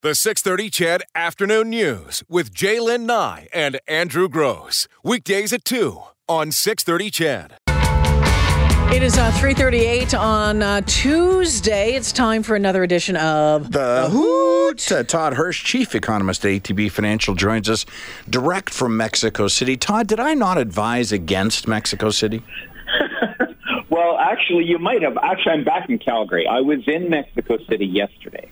The 630 CHED Afternoon News with Jaylen Nye and Andrew Gross. Weekdays at 2 on 630 CHED. It is uh, 338 on uh, Tuesday. It's time for another edition of The Hoot. Uh, Todd Hirsch, chief economist at ATB Financial, joins us direct from Mexico City. Todd, did I not advise against Mexico City? well, actually, you might have. Actually, I'm back in Calgary. I was in Mexico City yesterday.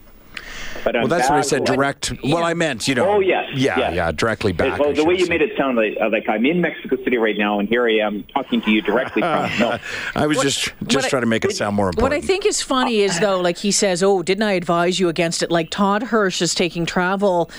But well, that's what I said. Direct. Well, I meant, you know. Oh, yes, Yeah, yes. yeah, directly back. Well, the way should you say. made it sound like, uh, like I'm in Mexico City right now, and here I am talking to you directly from. No, I was just just I- trying to make it sound more What important. I think is funny is though, like he says, "Oh, didn't I advise you against it?" Like Todd Hirsch is taking travel.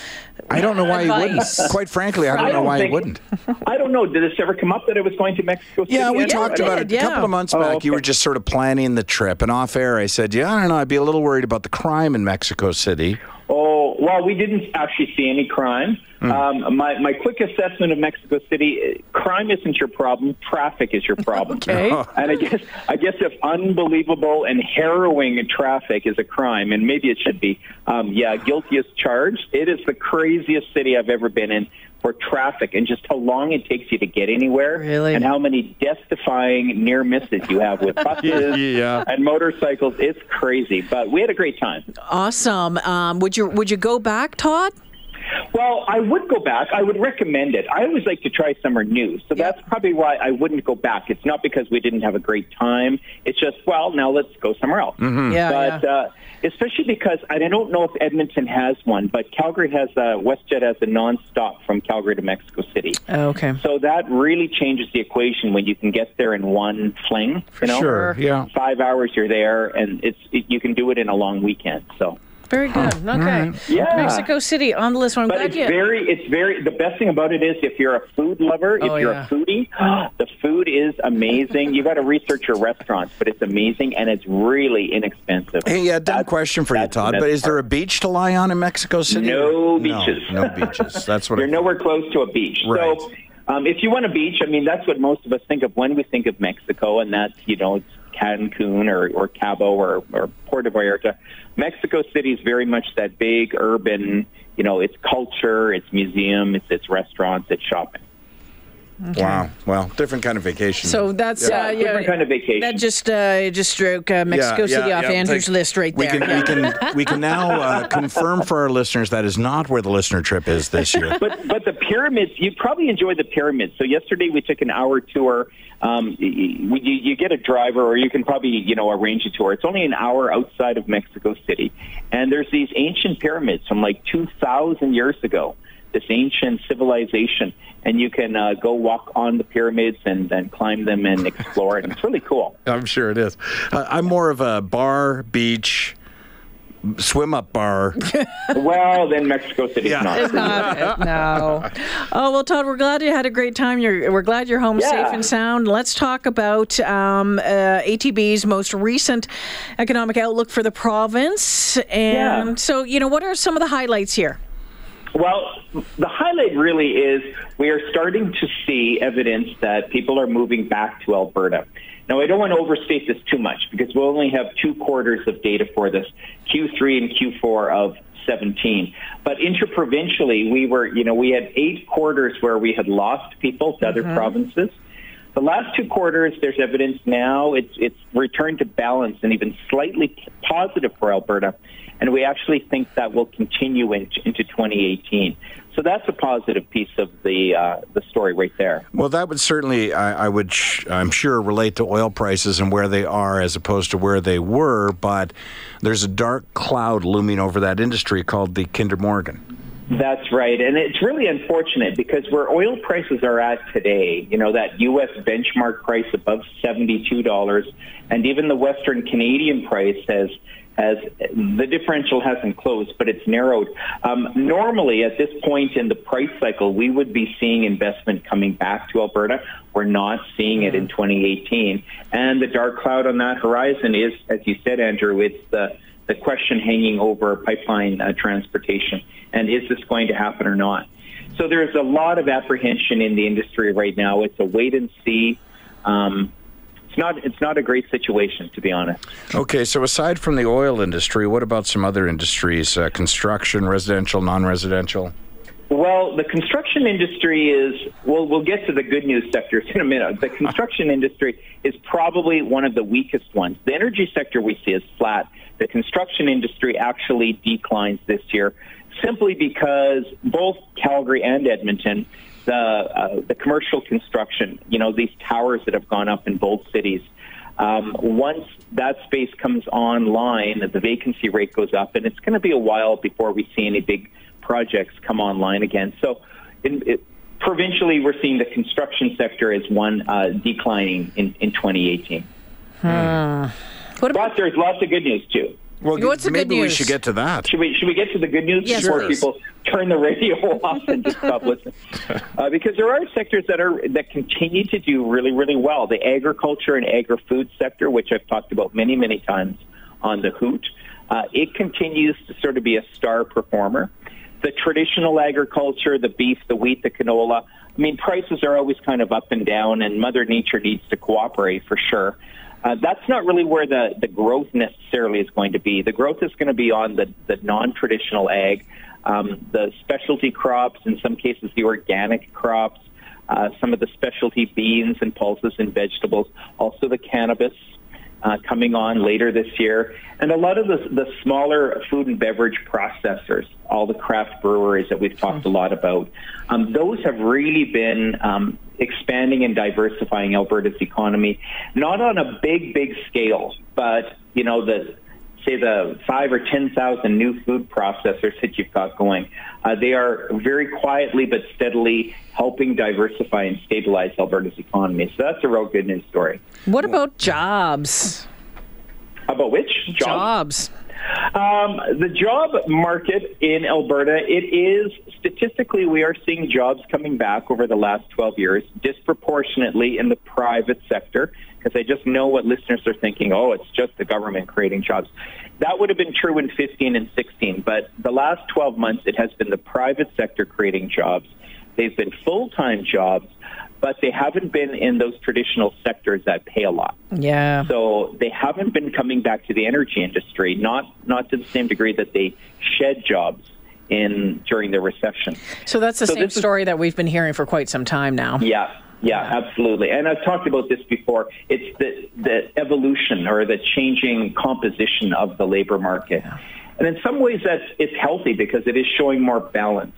I don't know why he wouldn't. Quite frankly, I don't I know don't why he wouldn't. I don't know. Did this ever come up that I was going to Mexico City? Yeah, we Andrew? talked about did, it a couple yeah. of months Oh, back. You were just sort of planning the trip, and off air, I said, "Yeah, I don't know. I'd be a little worried about the crime in Mexico City." Oh, well, we didn't actually see any crime. Um, my, my quick assessment of Mexico City, uh, crime isn't your problem. Traffic is your problem. Okay. And I guess, I guess if unbelievable and harrowing traffic is a crime, and maybe it should be, um, yeah, guilty as charged. It is the craziest city I've ever been in for traffic and just how long it takes you to get anywhere. Really? And how many death-defying near misses you have with buses Yeah. and motorcycles. It's crazy. But we had a great time. Awesome. Um, would you would you go back, Todd? Well, I would go back. I would recommend it. I always like to try somewhere new. So that's probably why I wouldn't go back. It's not because we didn't have a great time. It's just, well, now let's go somewhere else. Yeah, But yeah. Uh, especially because I don't know if Edmonton has one, but Calgary has a, WestJet has a nonstop from Calgary to Mexico City. Oh, okay. So that really changes the equation when you can get there in one fling. You know, Sure. Yeah. five hours you're there, and it's it, you can do it in a long weekend. So. Very good. Okay. Yeah. Mexico City on the list. Well, I'm But glad it's you. very, it's very. The best thing about it is if you're a food lover, if Oh, you're yeah. a foodie, the food is amazing. you got to research your restaurants, but it's amazing and it's really inexpensive. Hey, yeah, dumb That's- question for you, Todd. But is there a beach to lie on in Mexico City? No beaches. No, no beaches. That's what You're I nowhere close to a beach. Right. So, um, if you want a beach, I mean, that's what most of us think of when we think of Mexico, and that's you know, it's Cancun or, or Cabo or, or Puerto Vallarta. Mexico City is very much that big urban. You know, it's culture, it's museum, it's its restaurants, it's shopping. Wow. Well, different kind of vacation. So that's Yeah, uh, different kind of vacation. That just uh, just stroke uh, Mexico Yeah, City off yeah. Andrew's Take- list right there. we there. can we can we can now uh, confirm for our listeners that is not where the listener trip is this year. but but the pyramids, you probably enjoy the pyramids. So yesterday we took an hour tour. Um, you, you, you get a driver, or you can probably you know arrange a tour. It's only an hour outside of Mexico City, and there's these ancient pyramids from like two thousand years ago. This ancient civilization, and you can uh, go walk on the pyramids and then climb them and explore it. And it's really cool. I'm sure it is. Uh, I'm more of a bar, beach, swim up bar. well, then Mexico City's Yeah. not. It's not it, no. Oh well, Todd, we're glad you had a great time. You're, we're glad you're home Yeah. safe and sound. Let's talk about um, uh, ATB's most recent economic outlook for the province. And Yeah. so, you know, what are some of the highlights here? Well, the highlight really is we are starting to see evidence that people are moving back to Alberta. Now, I don't want to overstate this too much because we'll only have two quarters of data for this, Q3 and Q4 of 17. But interprovincially, we were, you know, we had eight quarters where we had lost people to other mm-hmm. provinces. The last two quarters, there's evidence now it's it's returned to balance and even slightly positive for Alberta, and we actually think that will continue into, into 2018. So that's a positive piece of the uh, the story right there. Well, that would certainly, I, I would, sh- I'm sure, relate to oil prices and where they are as opposed to where they were. But there's a dark cloud looming over that industry called the Kinder Morgan. That's right. And it's really unfortunate because where oil prices are at today, you know, that U.S. benchmark price above $72, and even the Western Canadian price has has the differential hasn't closed, but it's narrowed. Um, normally, at this point in the price cycle, we would be seeing investment coming back to Alberta. We're not seeing it in 2018, and the dark cloud on that horizon is, as you said, Andrew, it's the the question hanging over pipeline uh, transportation, and is this going to happen or not? So there's a lot of apprehension in the industry right now. It's a wait and see. Um, it's not it's not a great situation to be honest. Okay, so aside from the oil industry, what about some other industries? Uh, construction, residential, non-residential. Well, the construction industry is, well, we'll get to the good news sectors in a minute. The construction industry is probably one of the weakest ones. The energy sector we see is flat. The construction industry actually declines this year simply because both Calgary and Edmonton, the, uh, the commercial construction, you know, these towers that have gone up in both cities, um, once that space comes online, the vacancy rate goes up, and it's going to be a while before we see any big projects come online again. So, in, it, provincially, we're seeing the construction sector as one uh, declining in, in 2018. Hmm. But there's lots of good news too. Well, What's the maybe good news? we should get to that. Should we should we get to the good news yes, before people turn the radio off and just stop listening? Uh, because there are sectors that are that continue to do really really well. The agriculture and agri-food sector, which I've talked about many many times on the Hoot, uh, it continues to sort of be a star performer the traditional agriculture, the beef, the wheat, the canola. I mean, prices are always kind of up and down, and Mother Nature needs to cooperate for sure. Uh, that's not really where the, the growth necessarily is going to be. The growth is going to be on the, the non-traditional ag, um, the specialty crops, in some cases the organic crops, uh, some of the specialty beans and pulses and vegetables, also the cannabis, uh, coming on later this year, and a lot of the, the smaller food and beverage processors, all the craft breweries that we've talked a lot about, um, those have really been um, expanding and diversifying Alberta's economy, not on a big, big scale, but you know the say the five or ten thousand new food processors that you've got going. Uh, they are very quietly but steadily helping diversify and stabilize Alberta's economy. So that's a real good news story. What about jobs? About which jobs? jobs. Um, the job market in Alberta, it is statistically we are seeing jobs coming back over the last 12 years, disproportionately in the private sector, because I just know what listeners are thinking. Oh, it's just the government creating jobs. That would have been true in 15 and 16, but the last 12 months it has been the private sector creating jobs. They've been full-time jobs, but they haven't been in those traditional sectors that pay a lot. Yeah. So they haven't been coming back to the energy industry, not not to the same degree that they shed jobs in during the recession. So that's the so same story is, that we've been hearing for quite some time now. Yeah. Yeah, absolutely. And I've talked about this before. It's the, the evolution or the changing composition of the labor market. And in some ways that's it's healthy because it is showing more balance.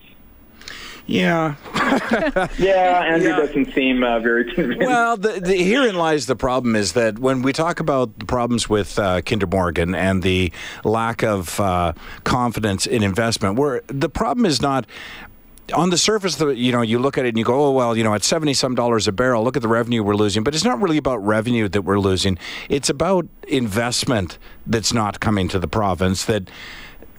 Yeah. yeah, Andrew yeah. doesn't seem uh, very convinced. Well, the, the, herein lies the problem is that when we talk about the problems with uh, Kinder Morgan and the lack of uh, confidence in investment, where the problem is not on the surface, the, you know, you look at it and you go, oh, well, you know, at 70 some dollars a barrel, look at the revenue we're losing. But it's not really about revenue that we're losing. It's about investment that's not coming to the province that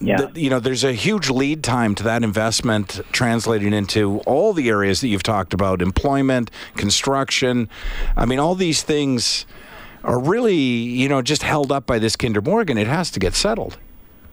yeah. You know, there's a huge lead time to that investment translating into all the areas that you've talked about employment, construction. I mean, all these things are really, you know, just held up by this Kinder Morgan. It has to get settled.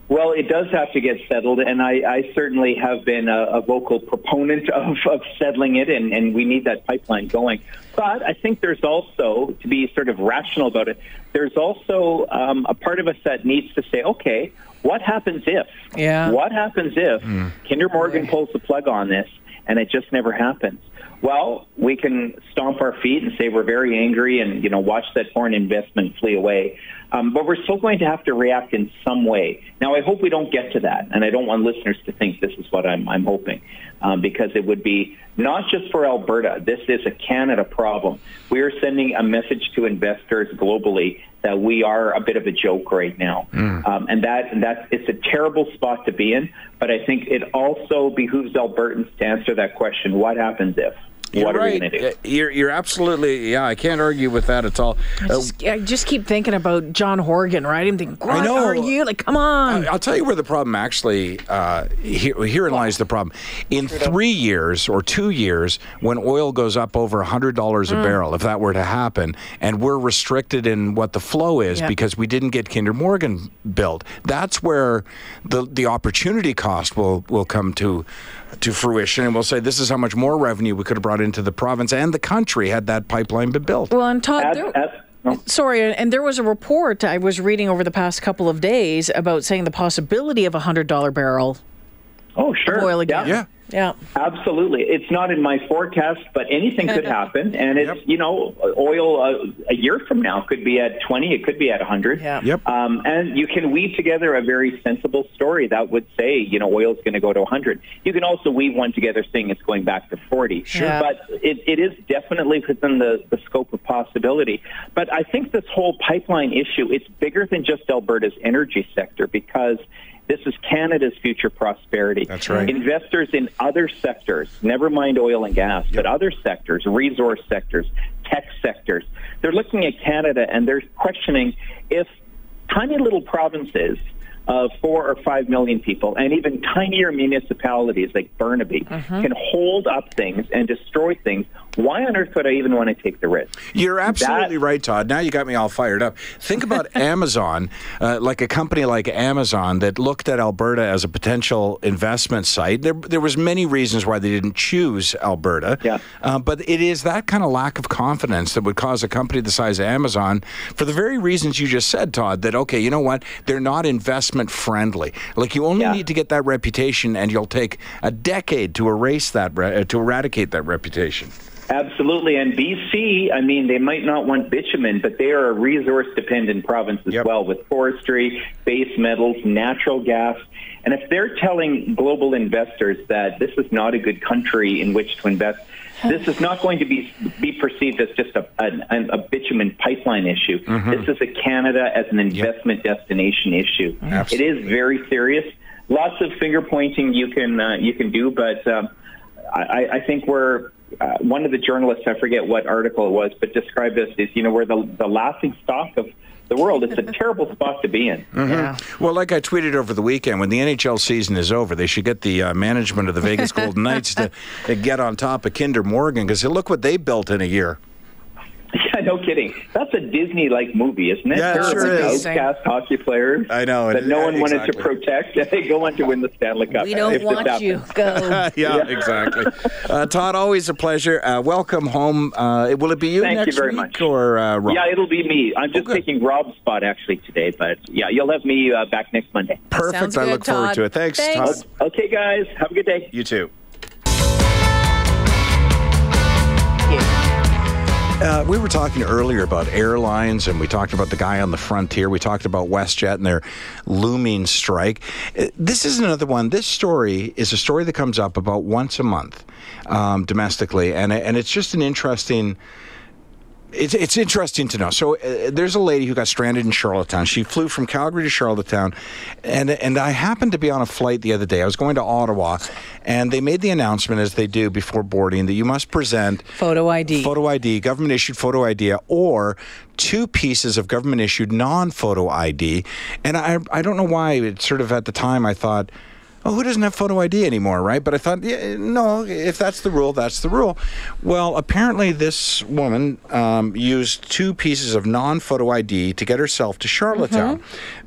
Well, it does have to get settled, and I, I certainly have been a, a vocal proponent of, of settling it, and, and we need that pipeline going. But I think there's also, to be sort of rational about it, there's also um, a part of us that needs to say, okay, what happens if? Yeah. What happens if mm. Kinder Morgan pulls the plug on this and it just never happens? Well, we can stomp our feet and say we're very angry and you know watch that foreign investment flee away. Um, but we're still going to have to react in some way. Now, I hope we don't get to that, and I don't want listeners to think this is what I'm, I'm hoping, um, because it would be not just for Alberta. This is a Canada problem. We are sending a message to investors globally that we are a bit of a joke right now, mm. um, and that and that it's a terrible spot to be in. But I think it also behooves Albertans to answer that question: What happens if? You're what right. are we do? You're, you're absolutely, yeah, I can't argue with that at all. I just, uh, I just keep thinking about John Horgan, right? I'm thinking, what I know. are you? Like, come on. I, will tell you where the problem actually, uh, here, herein lies the problem. In three years or two years, when oil goes up over $100 a mm. barrel, if that were to happen, and we're restricted in what the flow is yep. because we didn't get Kinder Morgan built, that's where the, the opportunity cost will, will come to to fruition, and we'll say this is how much more revenue we could have brought into the province and the country had that pipeline been built. Well, and Todd, there, oh. Sorry, and there was a report I was reading over the past couple of days about saying the possibility of a hundred dollar barrel Oh, sure. of oil again. Yeah. Yeah. Absolutely. It's not in my forecast, but anything could happen. And it's, you know, oil uh, a year from now could be at 20, it could be at 100. Yeah. Yep. Um, and you can weave together a very sensible story that would say, you know, oil's going to go to 100. You can also weave one together saying it's going back to 40. Sure. Yeah. But it, it is definitely within the, the scope of possibility. But I think this whole pipeline issue, it's bigger than just Alberta's energy sector because this is Canada's future prosperity. That's right. Investors in other sectors, never mind oil and gas, but other sectors, resource sectors, tech sectors, they're looking at Canada and they're questioning if tiny little provinces of four or five million people and even tinier municipalities like Burnaby can hold up things and destroy things. Why on earth would I even want to take the risk? You're absolutely That- right, Todd. Now you got me all fired up. Think about Amazon, uh, like a company like Amazon that looked at Alberta as a potential investment site. There, there was many reasons why they didn't choose Alberta. Yeah. Uh, but it is that kind of lack of confidence that would cause a company the size of Amazon, for the very reasons you just said, Todd. That okay, you know what? They're not investment friendly. Like you only Yeah. need to get that reputation, and you'll take a decade to erase that, uh, to eradicate that reputation. Absolutely. And BC, I mean, they might not want bitumen, but they are a resource dependent province as Yep. well with forestry, base metals, natural gas. And if they're telling global investors that this is not a good country in which to invest, this is not going to be be perceived as just a, a, a bitumen pipeline issue. This is a Canada as an investment destination issue. It is very serious. Lots of finger pointing you can uh, you can do, but um, I, I think we're uh, one of the journalists, I forget what article it was, but described this as, you know, we're the, the laughing stock of the world. It's a terrible spot to be in. Yeah. Well, like I tweeted over the weekend, when the NHL season is over, they should get the uh, management of the Vegas Golden Knights to, to get on top of Kinder Morgan because look what they built in a year. Yeah, no kidding. That's a Disney-like movie, isn't it? Yeah, it sure like is. Outcast hockey players I know, that no one yeah, wanted to protect. They go on to win the Stanley Cup. We don't want you. Go. yeah, exactly. Uh, Todd, always a pleasure. Uh, welcome home. Uh, will it be you Thank you next very week much. or uh, Rob? Yeah, it'll be me. I'm just good. taking Rob's spot actually today, but yeah, you'll have me uh, back next Monday. Perfect. Sounds I good, look forward to it. Thanks, Thanks. Todd. Okay, guys, have a good day. You too. Uh, we were talking earlier about airlines, and we talked about the guy on the frontier. We talked about WestJet and their looming strike. Uh, This is another one. This story is a story that comes up about once a month um, domestically, and and it's just an interesting. It's, it's interesting to know. So uh, there's a lady who got stranded in Charlottetown. She flew from Calgary to Charlottetown, and and I happened to be on a flight the other day. I was going to Ottawa, and they made the announcement as they do before boarding that you must present Photo ID. photo ID, government issued photo ID, or two pieces of government issued non photo ID. And I I don't know why. It sort of at the time I thought. Oh, who doesn't have photo ID anymore, right? But I thought, yeah, no, if that's the rule, that's the rule. Well, apparently, this woman um, used two pieces of non photo ID to get herself to Charlottetown.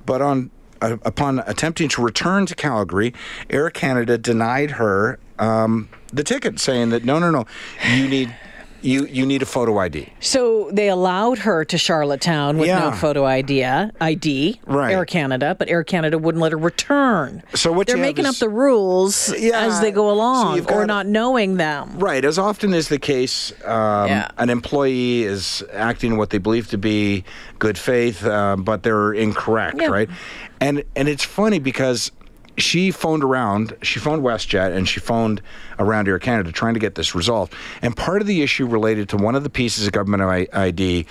But on uh, upon attempting to return to Calgary, Air Canada denied her um, the ticket, saying that no, no, no, you need you you need a photo ID. So they allowed her to Charlottetown with no photo ID, ID, Right. Air Canada, but Air Canada wouldn't let her return. So what they're making is- up the rules Yeah, as they go along, you've or not knowing them. Right, as often is the case, um, Yeah. an employee is acting in what they believe to be good faith, uh, but they're incorrect, Yeah. right? And and it's funny because she phoned around, she phoned WestJet, and she phoned around Air Canada trying to get this resolved. And part of the issue related to one of the pieces of government ID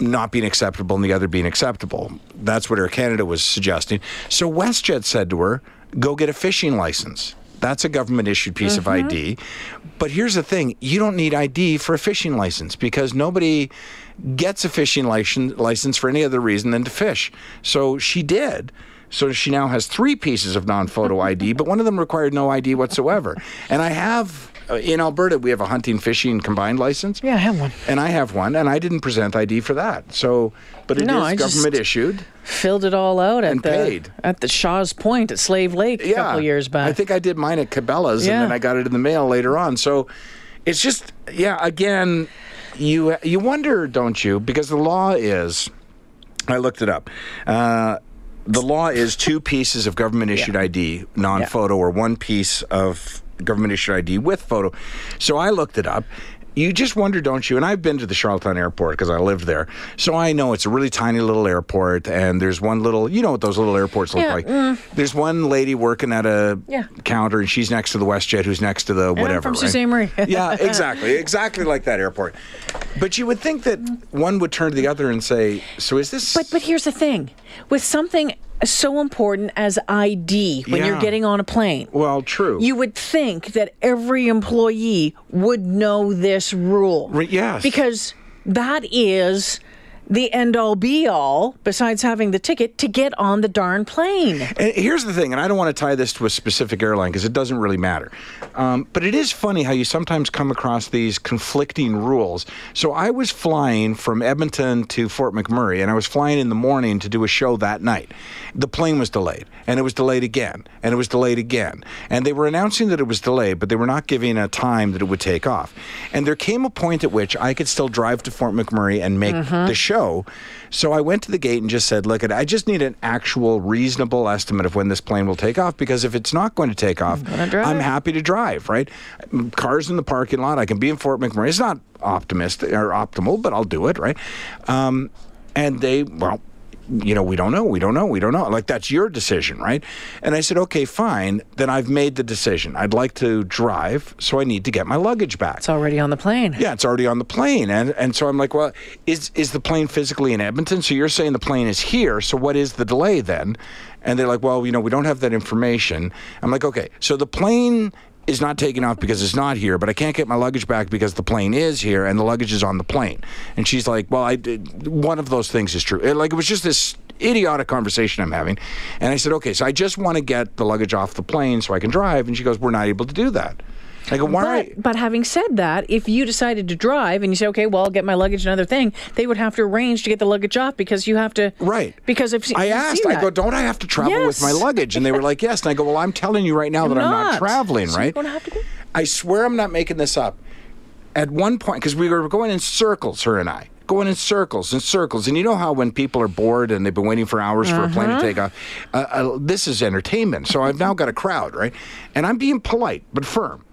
not being acceptable and the other being acceptable. That's what Air Canada was suggesting. So WestJet said to her, "Go get a fishing license." That's a government issued piece of ID. Mm-hmm. But here's the thing you don't need ID for a fishing license because nobody gets a fishing license for any other reason than to fish. So she did. So she now has three pieces of non photo ID, but one of them required no ID whatsoever. And I have, uh, in Alberta, we have a hunting fishing combined license. Yeah, I have one. And I have one, and I didn't present ID for that. So, but it is No, I government issued. Filled it all out at And the paid. at the Shaw's Point at Slave Lake a couple years back. I think I did mine at Cabela's, Yeah. and then I got it in the mail later on. So, it's just, yeah. Again, you you wonder, don't you? Because the law is, I looked it up. Uh, the law is two pieces of government issued Yeah. ID, non photo, or one piece of government issued ID with photo. So I looked it up. You just wonder, don't you? And I've been to the Charlottetown airport because I lived there. So I know it's a really tiny little airport, and there's one little, you know what those little airports look Yeah, like. Mm. There's one lady working at a Yeah. counter, and she's next to the WestJet, who's next to the whatever. from right? Marie. yeah, exactly. Exactly like that airport. But you would think that one would turn to the other and say, So is this. But but here's the thing, with something so important as ID when you're getting on a plane. well, true. You would think that every employee would know this rule. Right, yes. Because that is the end all be all, besides having the ticket, to get on the darn plane. And here's the thing, and I don't want to tie this to a specific airline because it doesn't really matter. Um, but it is funny how you sometimes come across these conflicting rules. So I was flying from Edmonton to Fort McMurray, and I was flying in the morning to do a show that night. The plane was delayed, and it was delayed again, and it was delayed again. And they were announcing that it was delayed, but they were not giving a time that it would take off. And there came a point at which I could still drive to Fort McMurray and make the show. So I went to the gate and just said, "Look, I just need an actual reasonable estimate of when this plane will take off because if it's not going to take off. I'm happy to drive, right? Cars in the parking lot, I can be in Fort McMurray. It's not optimistic or optimal, but I'll do it, right? Um, and they, well, you know, we don't know, we don't know, we don't know. Like, that's your decision, right? And I said, okay, fine. Then I've made the decision. I'd like to drive, so I need to get my luggage back. It's already on the plane. Yeah, it's already on the plane, and and so I'm like, well, is is the plane physically in Edmonton? So you're saying the plane is here? So what is the delay then? And they're like, well, you know, we don't have that information. I'm like, okay, so the plane is not taking off because it's not here, but I can't get my luggage back because the plane is here and the luggage is on the plane. And she's like, well, I did, one of those things is true. It, like it was just this idiotic conversation I'm having, and I said, okay, so I just want to get the luggage off the plane so I can drive, and she goes, we're not able to do that. I go, why? But, but having said that, if you decided to drive and you say, okay, well, I'll get my luggage and other thing, they would have to arrange to get the luggage off because you have to. Right. Because I've seen. I asked, I go, don't I have to travel with my luggage? And they were like, yes. And I go, well, I'm telling you right now that I'm not not. traveling, So right? gonna have to go. I swear I'm not making this up. At one point, because we were going in circles, her and I, going in circles and circles. And you know how when people are bored and they've been waiting for hours for a plane Uh-huh. to take off, uh, uh, this is entertainment. So I've now got a crowd, right? And I'm being polite but firm.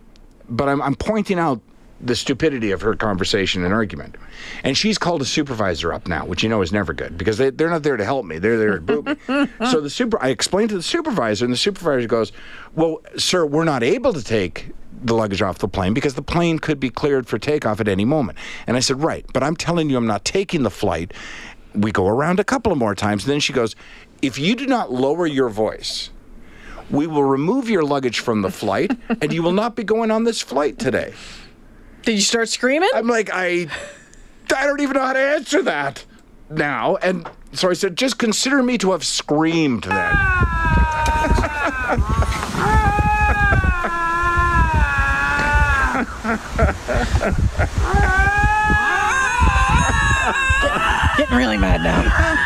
But I'm, I'm pointing out the stupidity of her conversation and argument. And she's called a supervisor up now, which you know is never good because they, they're not there to help me. They're there to boot me. so the super, I explained to the supervisor, and the supervisor goes, Well, sir, we're not able to take the luggage off the plane because the plane could be cleared for takeoff at any moment. And I said, Right, but I'm telling you, I'm not taking the flight. We go around a couple of more times. And then she goes, If you do not lower your voice, we will remove your luggage from the flight and you will not be going on this flight today. Did you start screaming? I'm like, I, I don't even know how to answer that now. And so I said, just consider me to have screamed then. Getting really mad now.